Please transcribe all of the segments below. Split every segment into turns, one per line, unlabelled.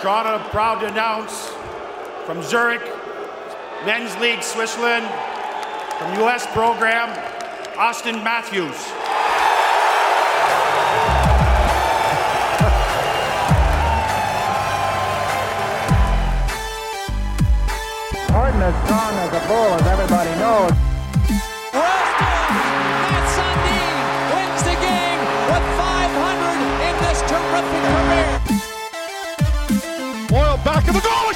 Toronto proud to announce from Zurich, Men's League Switzerland, from U.S. program, Auston Matthews.
Horton as strong as a bull, as everybody knows.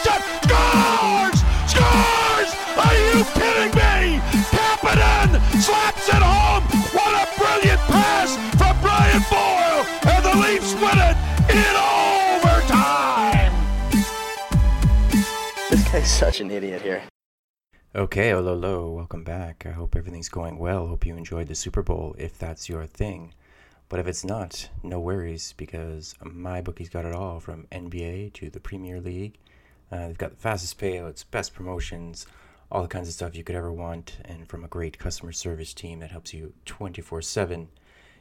In
shot. Scores! Scores! Are you kidding me? Kapanen slaps it home. What a brilliant pass from Brian Boyle. And the Leafs win it in overtime.
This guy's such an idiot here.
Okay, hello, hello, welcome back. I hope everything's going well. Hope you enjoyed the Super Bowl if that's your thing. But if it's not, no worries because MyBookie's got it all from NBA to the Premier League. Uh, they've got the fastest payouts, best promotions, all the kinds of stuff you could ever want, and from a great customer service team that helps you 24 7.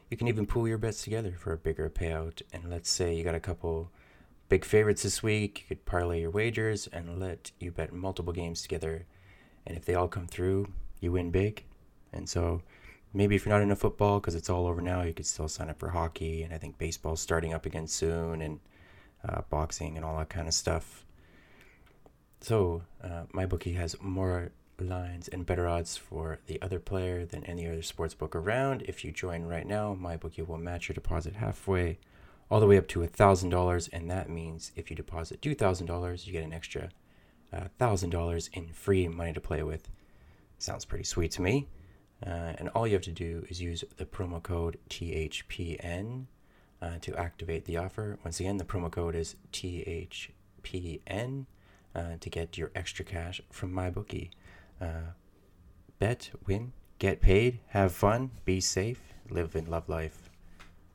You can even pool your bets together for a bigger payout. And let's say you got a couple big favorites this week, you could parlay your wagers and let you bet multiple games together and if they all come through, you win big. And so maybe if you're not into football because it's all over now, you could still sign up for hockey. And I think baseball's starting up again soon, and uh, boxing and all that kind of stuff. So uh, MyBookie has more lines and better odds for the other player than any other sports book around. If you join right now, MyBookie will match your deposit halfway, all the way up to a thousand dollars, and that means if you deposit two thousand dollars, you get an extra $1,000 in free money to play with. Sounds pretty sweet to me. Uh, and all you have to do is use the promo code THPN uh, to activate the offer. Once again, the promo code is THPN uh, to get your extra cash from MyBookie. Uh, bet, win, get paid, have fun, be safe, live and love life.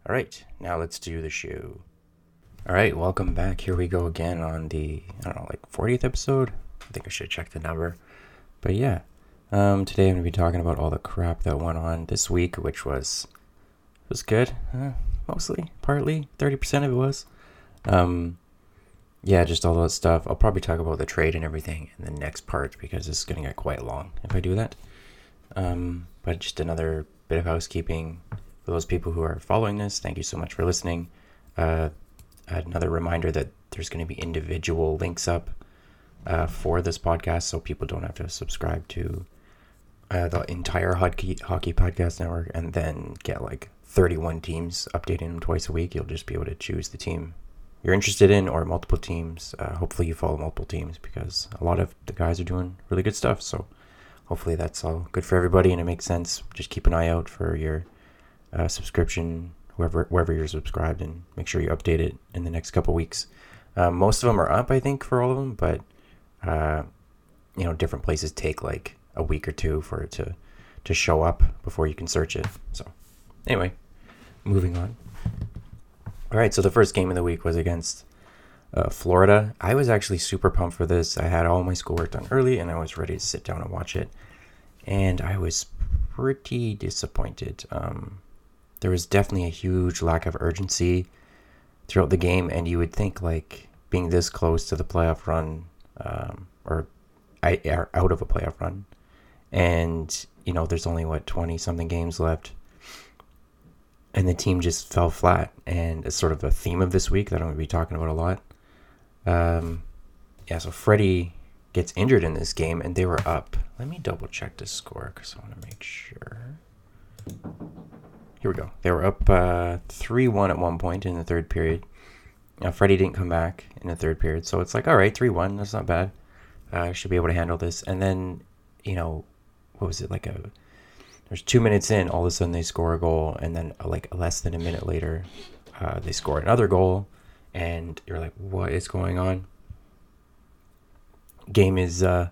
All right, now let's do the show. All right, welcome back. Here we go again on the I don't know, like 40th episode. I think I should check the number. But yeah, um, today I'm gonna be talking about all the crap that went on this week, which was was good, uh, mostly, partly, 30% of it was. Um, yeah, just all that stuff. I'll probably talk about the trade and everything in the next part because it's gonna get quite long if I do that. Um, but just another bit of housekeeping for those people who are following this. Thank you so much for listening. Uh, another reminder that there's going to be individual links up uh, for this podcast, so people don't have to subscribe to uh, the entire hockey hockey podcast network and then get like 31 teams updating them twice a week. You'll just be able to choose the team you're interested in or multiple teams. Uh, hopefully, you follow multiple teams because a lot of the guys are doing really good stuff. So hopefully, that's all good for everybody and it makes sense. Just keep an eye out for your uh, subscription whoever wherever you're subscribed and make sure you update it in the next couple weeks. Um, most of them are up, I think, for all of them, but uh, you know, different places take like a week or two for it to to show up before you can search it. So, anyway, moving on. All right, so the first game of the week was against uh, Florida. I was actually super pumped for this. I had all my schoolwork done early, and I was ready to sit down and watch it. And I was pretty disappointed. Um, there was definitely a huge lack of urgency throughout the game, and you would think like being this close to the playoff run, um, or out of a playoff run, and you know there's only what twenty something games left, and the team just fell flat, and it's sort of a theme of this week that I'm going to be talking about a lot. Um, yeah, so Freddie gets injured in this game, and they were up. Let me double check the score because I want to make sure. Here we go. They were up uh, 3 1 at one point in the third period. Now, Freddie didn't come back in the third period. So it's like, all right, 3 1. That's not bad. I uh, should be able to handle this. And then, you know, what was it? Like a. There's two minutes in, all of a sudden they score a goal. And then, uh, like, less than a minute later, uh, they score another goal. And you're like, what is going on? Game is uh,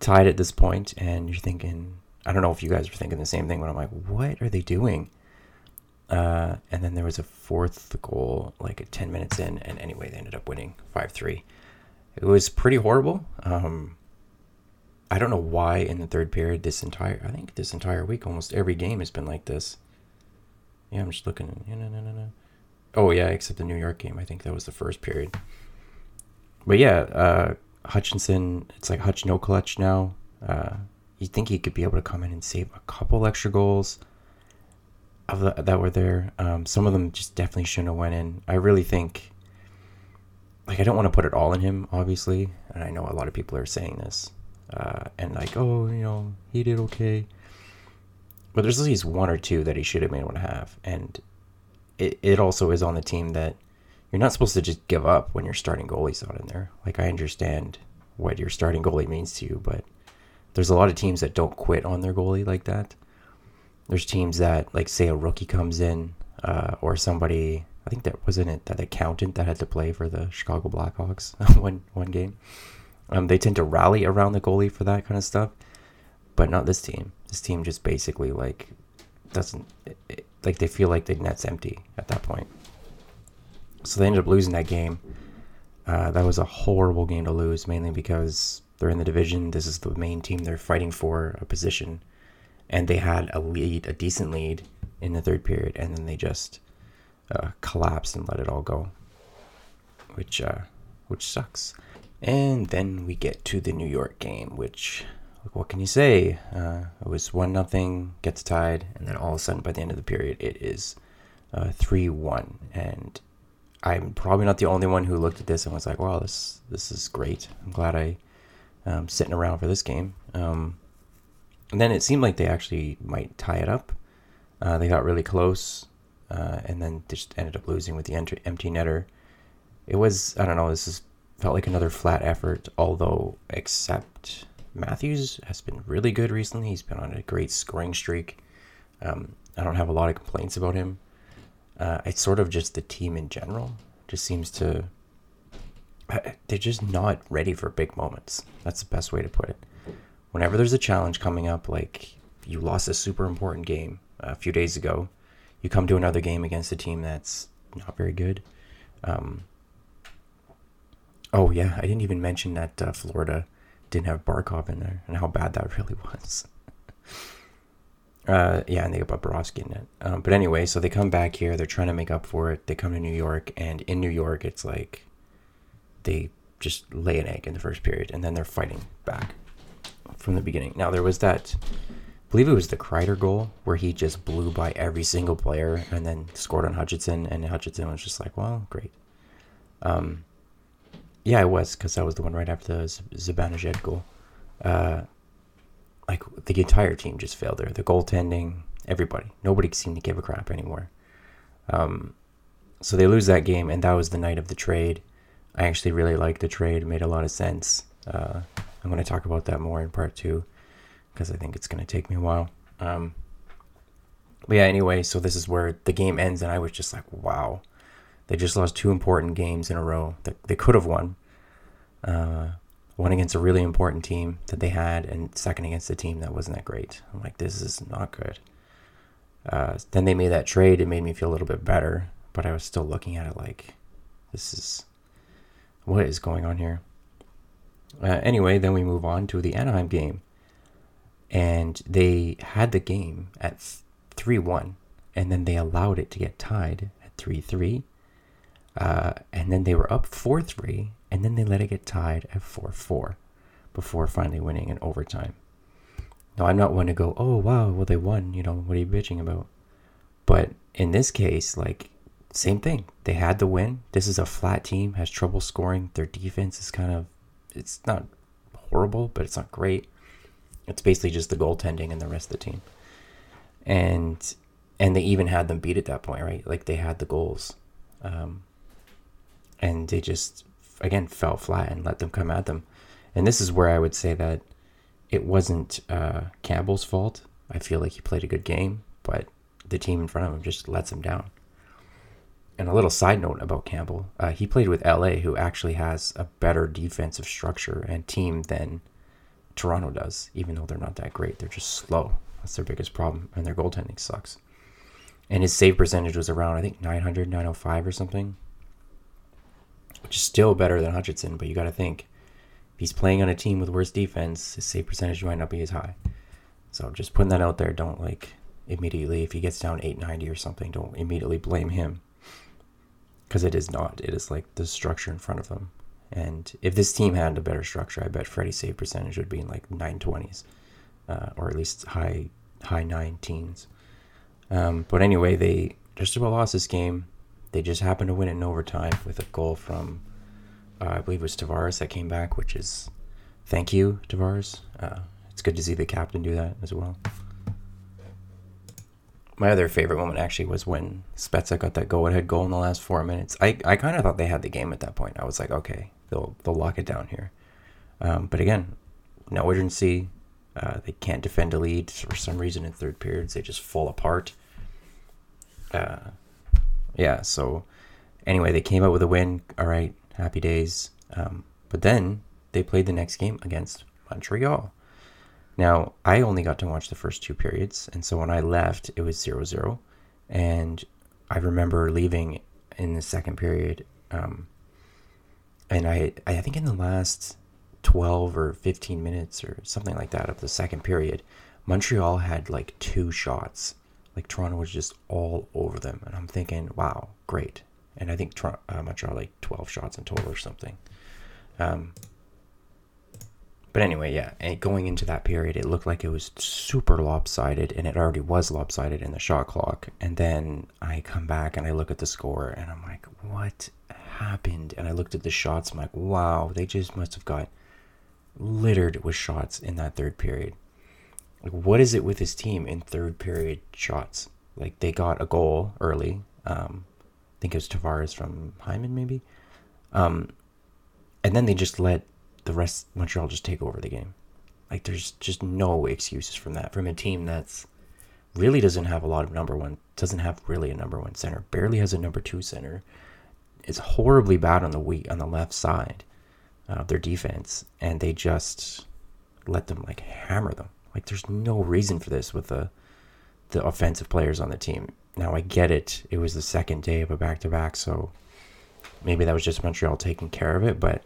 tied at this point, and you're thinking, I don't know if you guys are thinking the same thing, but I'm like, what are they doing? Uh, and then there was a fourth goal, like at 10 minutes in. And anyway, they ended up winning 5 3. It was pretty horrible. Um, I don't know why in the third period this entire, I think this entire week, almost every game has been like this. Yeah, I'm just looking. No, no, no, no. Oh, yeah, except the New York game. I think that was the first period. but yeah, uh, Hutchinson, it's like Hutch no clutch now. Uh, you think he could be able to come in and save a couple extra goals of the, that were there. Um, some of them just definitely shouldn't have went in. I really think, like, I don't want to put it all in him, obviously, and I know a lot of people are saying this, uh, and like, oh, you know, he did okay. But there's at least one or two that he should have able to have, and it, it also is on the team that you're not supposed to just give up when your starting goalie's not in there. Like I understand what your starting goalie means to you, but there's a lot of teams that don't quit on their goalie like that. There's teams that like say a rookie comes in uh, or somebody. I think that wasn't it that accountant that had to play for the Chicago Blackhawks one one game. Um, they tend to rally around the goalie for that kind of stuff, but not this team. This team just basically like doesn't it, like they feel like the net's empty at that point. So they ended up losing that game. Uh, that was a horrible game to lose, mainly because they're in the division. This is the main team. They're fighting for a position, and they had a lead, a decent lead in the third period, and then they just uh, collapsed and let it all go, which uh, which sucks. And then we get to the New York game, which what can you say? Uh, it was one nothing, gets tied, and then all of a sudden by the end of the period, it is uh, three one, and I'm probably not the only one who looked at this and was like, "Wow, this this is great. I'm glad I um, sitting around for this game." Um, and then it seemed like they actually might tie it up. Uh, they got really close, uh, and then just ended up losing with the empty netter. It was I don't know. This is felt like another flat effort, although except Matthews has been really good recently. He's been on a great scoring streak. Um, I don't have a lot of complaints about him. Uh, it's sort of just the team in general just seems to they're just not ready for big moments. That's the best way to put it. Whenever there's a challenge coming up, like you lost a super important game a few days ago, you come to another game against a team that's not very good. Um, oh yeah, I didn't even mention that uh, Florida didn't have Barkov in there and how bad that really was. Uh, yeah, and they got Bobrovsky in it. Um, but anyway, so they come back here. They're trying to make up for it. They come to New York, and in New York, it's like they just lay an egg in the first period, and then they're fighting back from the beginning. Now there was that, I believe it was the Kreider goal where he just blew by every single player and then scored on Hutchinson, and Hutchinson was just like, "Well, great." Um, yeah, it was because that was the one right after the Zibanejad goal. Uh, like the entire team just failed there. The goaltending, everybody, nobody seemed to give a crap anymore. Um, so they lose that game, and that was the night of the trade. I actually really liked the trade; made a lot of sense. Uh, I'm going to talk about that more in part two because I think it's going to take me a while. Um, but yeah, anyway, so this is where the game ends, and I was just like, wow, they just lost two important games in a row that they could have won. Uh, one against a really important team that they had, and second against a team that wasn't that great. I'm like, this is not good. Uh, then they made that trade. It made me feel a little bit better, but I was still looking at it like, this is what is going on here. Uh, anyway, then we move on to the Anaheim game, and they had the game at three one, and then they allowed it to get tied at three three, uh, and then they were up four three, and then they let it get tied at 4 4 before finally winning in overtime. Now, I'm not one to go, oh, wow, well, they won, you know, what are you bitching about? But in this case, like, same thing. They had the win. This is a flat team, has trouble scoring. Their defense is kind of, it's not horrible, but it's not great. It's basically just the goaltending and the rest of the team. And and they even had them beat at that point, right? Like they had the goals. Um, and they just again fell flat and let them come at them. And this is where I would say that it wasn't uh, Campbell's fault. I feel like he played a good game, but the team in front of him just lets him down. And a little side note about Campbell, uh, he played with LA, who actually has a better defensive structure and team than Toronto does, even though they're not that great. They're just slow. That's their biggest problem, and their goaltending sucks. And his save percentage was around, I think, 900, 905 or something which is still better than Hutchinson. But you got to think, if he's playing on a team with worse defense, his save percentage might not be as high. So just putting that out there. Don't like immediately if he gets down 890 or something. Don't immediately blame him because it is not. It is like the structure in front of them, And if this team had a better structure, I bet Freddie's save percentage would be in like 920s, uh, or at least high high nine teens. Um, but anyway, they just about lost this game. They just happened to win it in overtime with a goal from, uh, I believe it was Tavares that came back, which is thank you, Tavares. Uh, it's good to see the captain do that as well. My other favorite moment actually was when Spezza got that go-ahead goal in the last four minutes. I, I kind of thought they had the game at that point. I was like, okay, they'll they'll lock it down here. Um, but again, no urgency. Uh, they can't defend a lead for some reason in third periods. They just fall apart. Uh, yeah. So anyway, they came out with a win. All right, happy days. Um, but then they played the next game against Montreal. Now, I only got to watch the first two periods, and so when I left, it was 0 0. And I remember leaving in the second period. Um, and I, I think in the last 12 or 15 minutes or something like that of the second period, Montreal had like two shots. Like Toronto was just all over them. And I'm thinking, wow, great. And I think Toronto, uh, Montreal like 12 shots in total or something. Um, but anyway, yeah, and going into that period, it looked like it was super lopsided, and it already was lopsided in the shot clock. And then I come back and I look at the score, and I'm like, what happened? And I looked at the shots, I'm like, wow, they just must have got littered with shots in that third period. Like, what is it with his team in third period shots? Like, they got a goal early. Um, I think it was Tavares from Hyman, maybe. Um, and then they just let the rest Montreal just take over the game. Like there's just no excuses from that from a team that's really doesn't have a lot of number one, doesn't have really a number one center, barely has a number two center. It's horribly bad on the weak on the left side of their defense, and they just let them like hammer them. Like there's no reason for this with the the offensive players on the team. Now I get it; it was the second day of a back to back, so maybe that was just Montreal taking care of it, but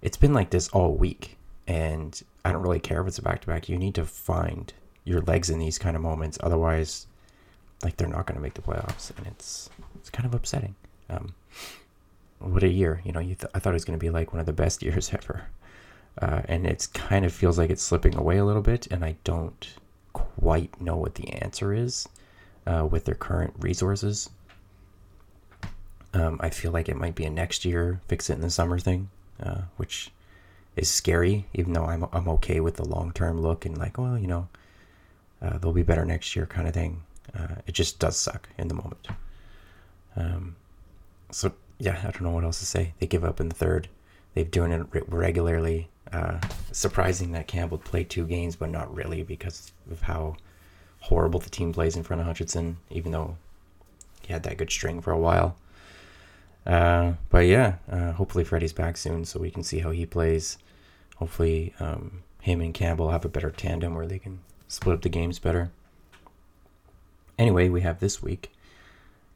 it's been like this all week and I don't really care if it's a back to back. You need to find your legs in these kind of moments, otherwise, like they're not going to make the playoffs, and it's it's kind of upsetting. Um, what a year, you know! You th- I thought it was going to be like one of the best years ever, uh, and it's kind of feels like it's slipping away a little bit, and I don't quite know what the answer is uh, with their current resources. Um, I feel like it might be a next year fix it in the summer thing uh, which is scary, even though I'm, I'm okay with the long term look and like, well, you know, uh, they'll be better next year kind of thing. Uh, it just does suck in the moment. Um, so, yeah, I don't know what else to say. They give up in the third. They've done it regularly. Uh, surprising that Campbell played two games, but not really because of how horrible the team plays in front of Hutchinson, even though he had that good string for a while. Uh, but yeah, uh, hopefully Freddie's back soon so we can see how he plays. Hopefully, um, him and Campbell have a better tandem where they can split up the games better. Anyway, we have this week,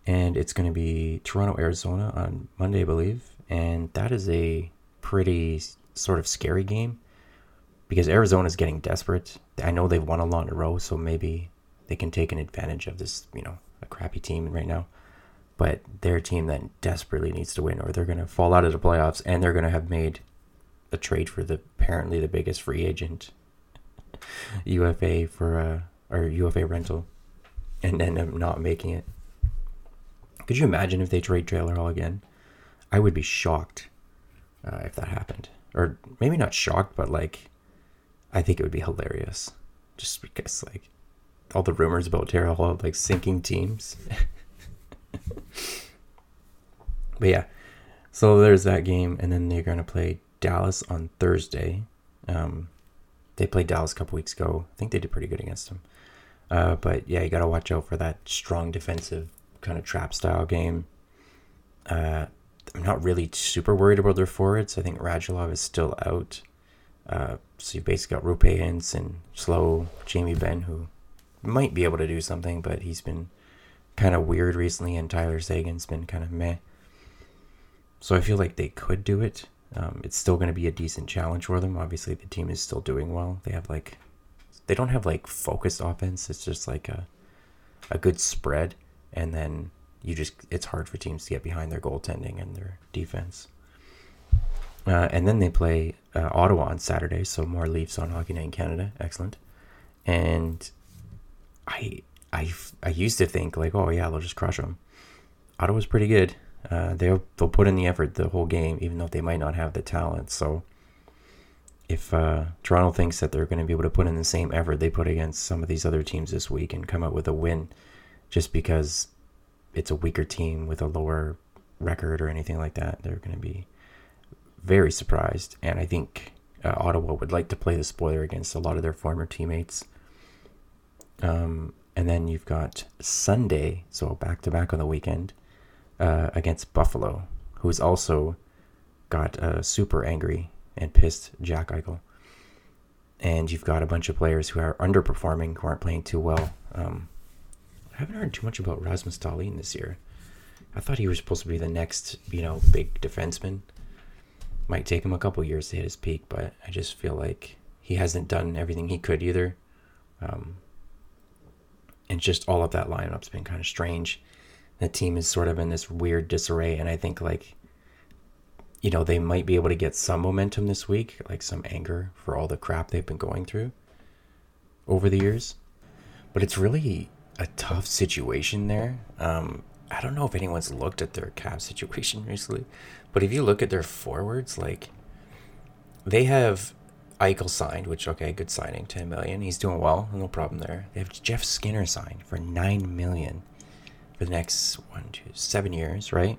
and it's going to be Toronto, Arizona on Monday, I believe, and that is a pretty sort of scary game because Arizona is getting desperate. I know they've won a lot in a row, so maybe they can take an advantage of this, you know, a crappy team right now but they're team that desperately needs to win or they're going to fall out of the playoffs and they're going to have made a trade for the apparently the biggest free agent UFA for uh or UFA rental and end up not making it. Could you imagine if they trade Taylor Hall again? I would be shocked uh, if that happened. Or maybe not shocked, but like I think it would be hilarious. Just because like all the rumors about Taylor Hall like sinking teams. but yeah, so there's that game, and then they're gonna play Dallas on Thursday. Um, they played Dallas a couple weeks ago. I think they did pretty good against them. Uh, but yeah, you gotta watch out for that strong defensive kind of trap style game. Uh, I'm not really super worried about their forwards. I think Radulov is still out. Uh, so you've basically got Roope Hintz and slow Jamie Benn, who might be able to do something, but he's been kind of weird recently, and Tyler Seguin's been kind of meh. So I feel like they could do it. Um, it's still going to be a decent challenge for them. Obviously, the team is still doing well. They have like, they don't have like focused offense. It's just like a, a good spread, and then you just it's hard for teams to get behind their goaltending and their defense. Uh, and then they play uh, Ottawa on Saturday, so more Leafs on Hockey Night in Canada. Excellent. And I, I, I used to think like, oh yeah, they'll just crush them. Ottawa's pretty good. Uh, they'll they'll put in the effort the whole game, even though they might not have the talent. So if uh, Toronto thinks that they're going to be able to put in the same effort they put against some of these other teams this week and come out with a win, just because it's a weaker team with a lower record or anything like that, they're going to be very surprised. And I think uh, Ottawa would like to play the spoiler against a lot of their former teammates. Um, and then you've got Sunday, so back to back on the weekend, uh, against Buffalo, who's also got uh, super angry and pissed Jack Eichel. And you've got a bunch of players who are underperforming, who aren't playing too well. Um, I haven't heard too much about Rasmus Dahlin this year. I thought he was supposed to be the next, you know, big defenseman. Might take him a couple years to hit his peak, but I just feel like he hasn't done everything he could either. Um, and just all of that lineup's been kind of strange. The team is sort of in this weird disarray, and I think like, you know, they might be able to get some momentum this week, like some anger for all the crap they've been going through over the years. But it's really a tough situation there. Um, I don't know if anyone's looked at their cap situation recently, but if you look at their forwards, like they have Eichel signed, which okay, good signing, ten million. He's doing well, no problem there. They have Jeff Skinner signed for nine million for the next one, two, seven years, right?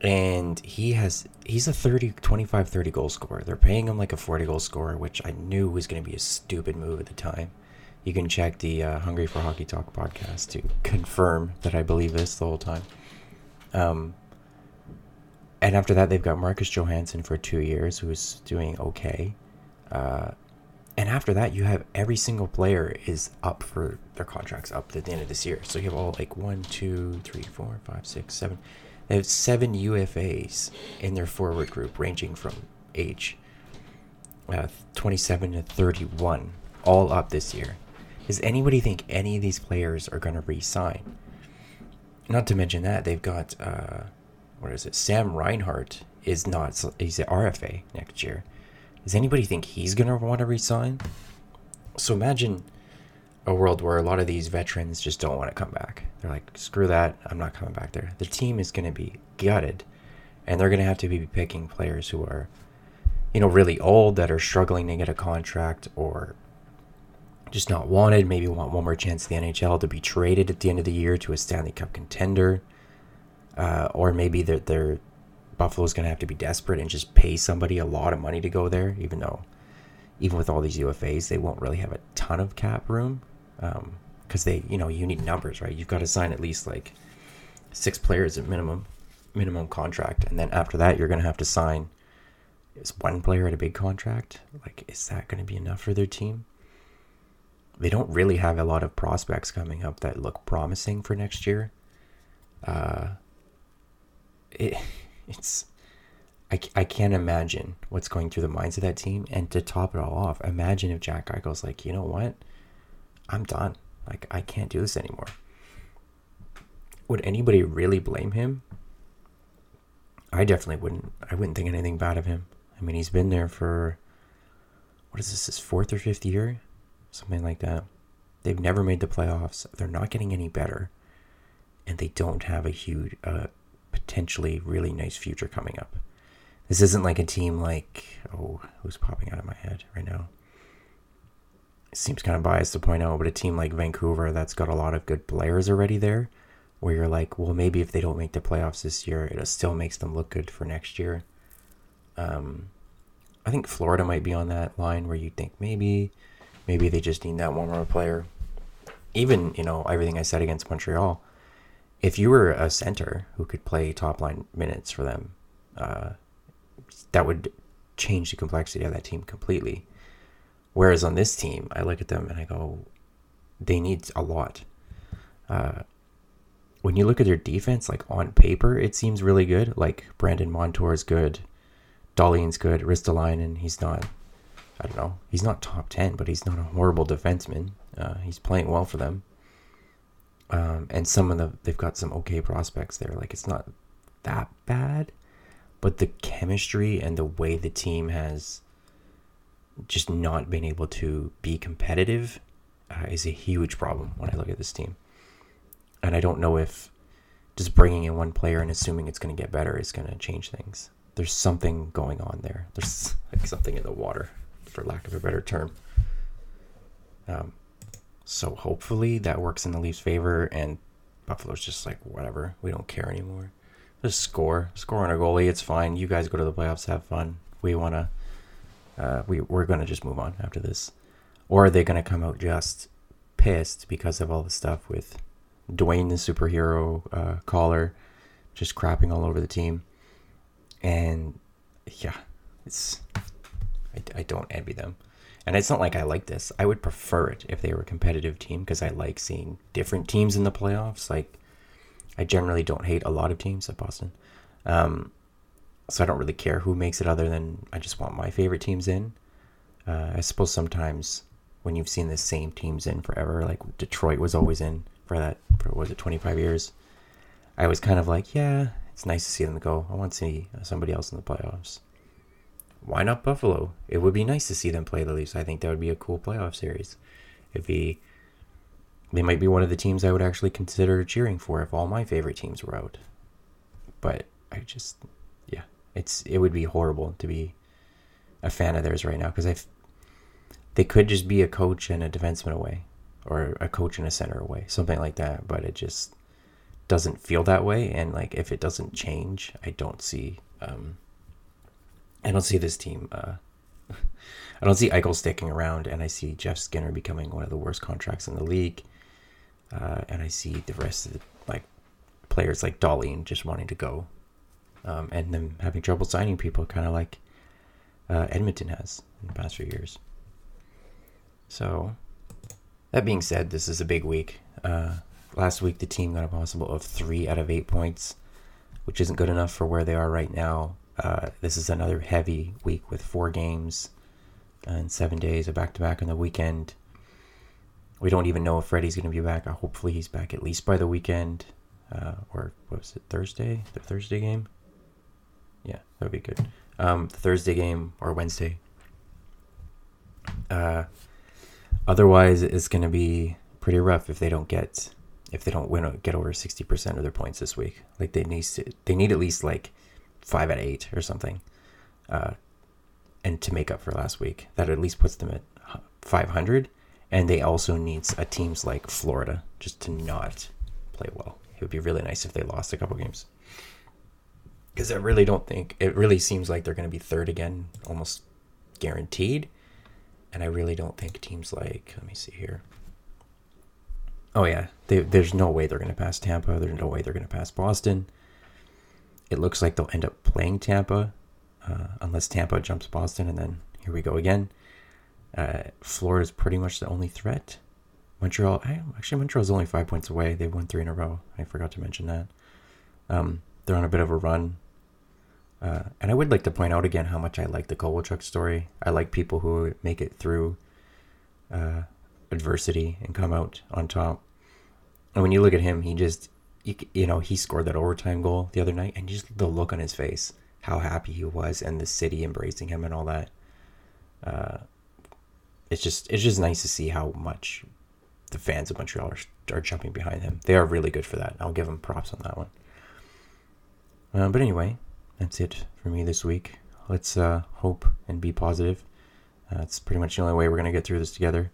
And he has he's a 30, 25, 30 goal scorer. They're paying him like a 40 goal scorer, which I knew was going to be a stupid move at the time you can check the uh, Hungry for Hockey Talk podcast to confirm that I believe this the whole time. Um, and after that, they've got Marcus Johansson for two years, who's doing okay. Uh, and after that, you have every single player is up for their contracts up at the end of this year. So you have all like one, two, three, four, five, six, seven. They have seven UFAs in their forward group, ranging from age uh, 27 to 31, all up this year. Does anybody think any of these players are going to re-sign? Not to mention that they've got uh, what is it? Sam Reinhart is not. He's at RFA next year. Does anybody think he's going to want to resign? So imagine a world where a lot of these veterans just don't want to come back. They're like, screw that, I'm not coming back there. The team is going to be gutted, and they're going to have to be picking players who are, you know, really old that are struggling to get a contract or just not wanted, maybe want one more chance at the NHL to be traded at the end of the year to a Stanley Cup contender. Uh, or maybe they're, they're Buffalo's going to have to be desperate and just pay somebody a lot of money to go there, even though, even with all these UFAs, they won't really have a ton of cap room. Because um, they, you know, you need numbers, right? You've got to sign at least like six players at minimum, minimum contract. And then after that, you're going to have to sign is one player at a big contract. Like, is that going to be enough for their team? They don't really have a lot of prospects coming up that look promising for next year. Uh, it, it's I, I can't imagine what's going through the minds of that team. And to top it all off, imagine if Jack Eichel's like, you know what, I'm done. Like I can't do this anymore. Would anybody really blame him? I definitely wouldn't. I wouldn't think anything bad of him. I mean, he's been there for what is this? His fourth or fifth year? Something like that. They've never made the playoffs. They're not getting any better, and they don't have a huge, uh, potentially really nice future coming up. This isn't like a team like oh, who's popping out of my head right now? It seems kind of biased to point out, but a team like Vancouver that's got a lot of good players already there, where you're like, well, maybe if they don't make the playoffs this year, it still makes them look good for next year. Um, I think Florida might be on that line where you think maybe Maybe they just need that one more player. Even, you know, everything I said against Montreal, if you were a center who could play top line minutes for them, uh, that would change the complexity of that team completely. Whereas on this team, I look at them and I go, they need a lot. Uh, when you look at their defense, like on paper, it seems really good. Like Brandon Montour is good, Dahlin's good, Ristolainen, he's not I don't know. He's not top 10, but he's not a horrible defenseman. Uh, he's playing well for them. Um, and some of the, they've got some okay prospects there. Like, it's not that bad. but the chemistry and the way the team has just not been able to be competitive uh, is a huge problem when I look at this team. And I don't know if just bringing in one player and assuming it's going to get better is going to change things. There's something going on there. There's like something in the water, for lack of a better term. Um, so hopefully that works in the Leafs' favor, and Buffalo's just like whatever. We don't care anymore. Just score, score on our goalie. It's fine. You guys go to the playoffs, have fun. We wanna, uh, we we're gonna just move on after this, or are they gonna come out just pissed because of all the stuff with Dwayne the superhero uh, caller just crapping all over the team, and yeah, it's I, I don't envy them. And it's not like I like this. I would prefer it if they were a competitive team because I like seeing different teams in the playoffs. Like, I generally don't hate a lot of teams at Boston. Um, so I don't really care who makes it other than I just want my favorite teams in. Uh, I suppose sometimes when you've seen the same teams in forever, like Detroit was always in for that, for was it 25 years? I was kind of like, yeah, it's nice to see them go. I want to see somebody else in the playoffs why not Buffalo? It would be nice to see them play the Leafs. I think that would be a cool playoff series. If he, they might be one of the teams I would actually consider cheering for if all my favorite teams were out. But I just, yeah, it's it would be horrible to be a fan of theirs right now because I, they could just be a coach and a defenseman away, or a coach and a center away, something like that. But it just doesn't feel that way, and like if it doesn't change, I don't see. Um, I don't see this team. Uh, I don't see Eichel sticking around, and I see Jeff Skinner becoming one of the worst contracts in the league. Uh, and I see the rest of the like players like Dahlin just wanting to go, um, and them having trouble signing people, kind of like uh, Edmonton has in the past few years. So, that being said, this is a big week. Uh, last week, the team got a possible of three out of eight points, which isn't good enough for where they are right now. Uh, this is another heavy week with four games and seven days of back to back on the weekend. We don't even know if Freddie's going to be back. Uh, hopefully, he's back at least by the weekend. Uh, or what was it, Thursday? The Thursday game? Yeah, that would be good. Um, Thursday game or Wednesday. Uh, otherwise, it's going to be pretty rough if they don't get if they don't win get over sixty percent of their points this week. Like they need to, they need at least like five at eight or something, uh, and to make up for last week. That at least puts them at 500. And they also needs a teams like Florida just to not play well. It would be really nice if they lost a couple games. Because I really don't think it really seems like they're going to be third again, almost guaranteed. And I really don't think teams like let me see here. Oh yeah, they, there's no way they're going to pass Tampa. There's no way they're going to pass Boston it looks like they'll end up playing Tampa, uh, unless Tampa jumps Boston, and then here we go again. Uh, is pretty much the only threat. Montreal, actually, Montreal's only five points away. They've won three in a row. I forgot to mention that. Um, they're on a bit of a run. Uh, and I would like to point out again how much I like the Kovalchuk story. I like people who make it through uh, adversity and come out on top. And when you look at him, he just you, know, he scored that overtime goal the other night, and just the look on his face, how happy he was, and the city embracing him and all that. Uh, it's just it's just nice to see how much the fans of Montreal are, are jumping behind him. They are really good for that. I'll give them props on that one. Uh, but anyway, that's it for me this week. Let's uh, hope and be positive. Uh, pretty much the only way we're going to get through this together.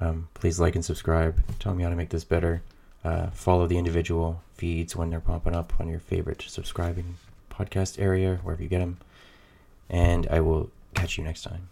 Um, please like and subscribe. Tell me how to make this better. Uh, follow the individual feeds when they're popping up on your favorite subscribing podcast area, wherever you get them. And I will catch you next time.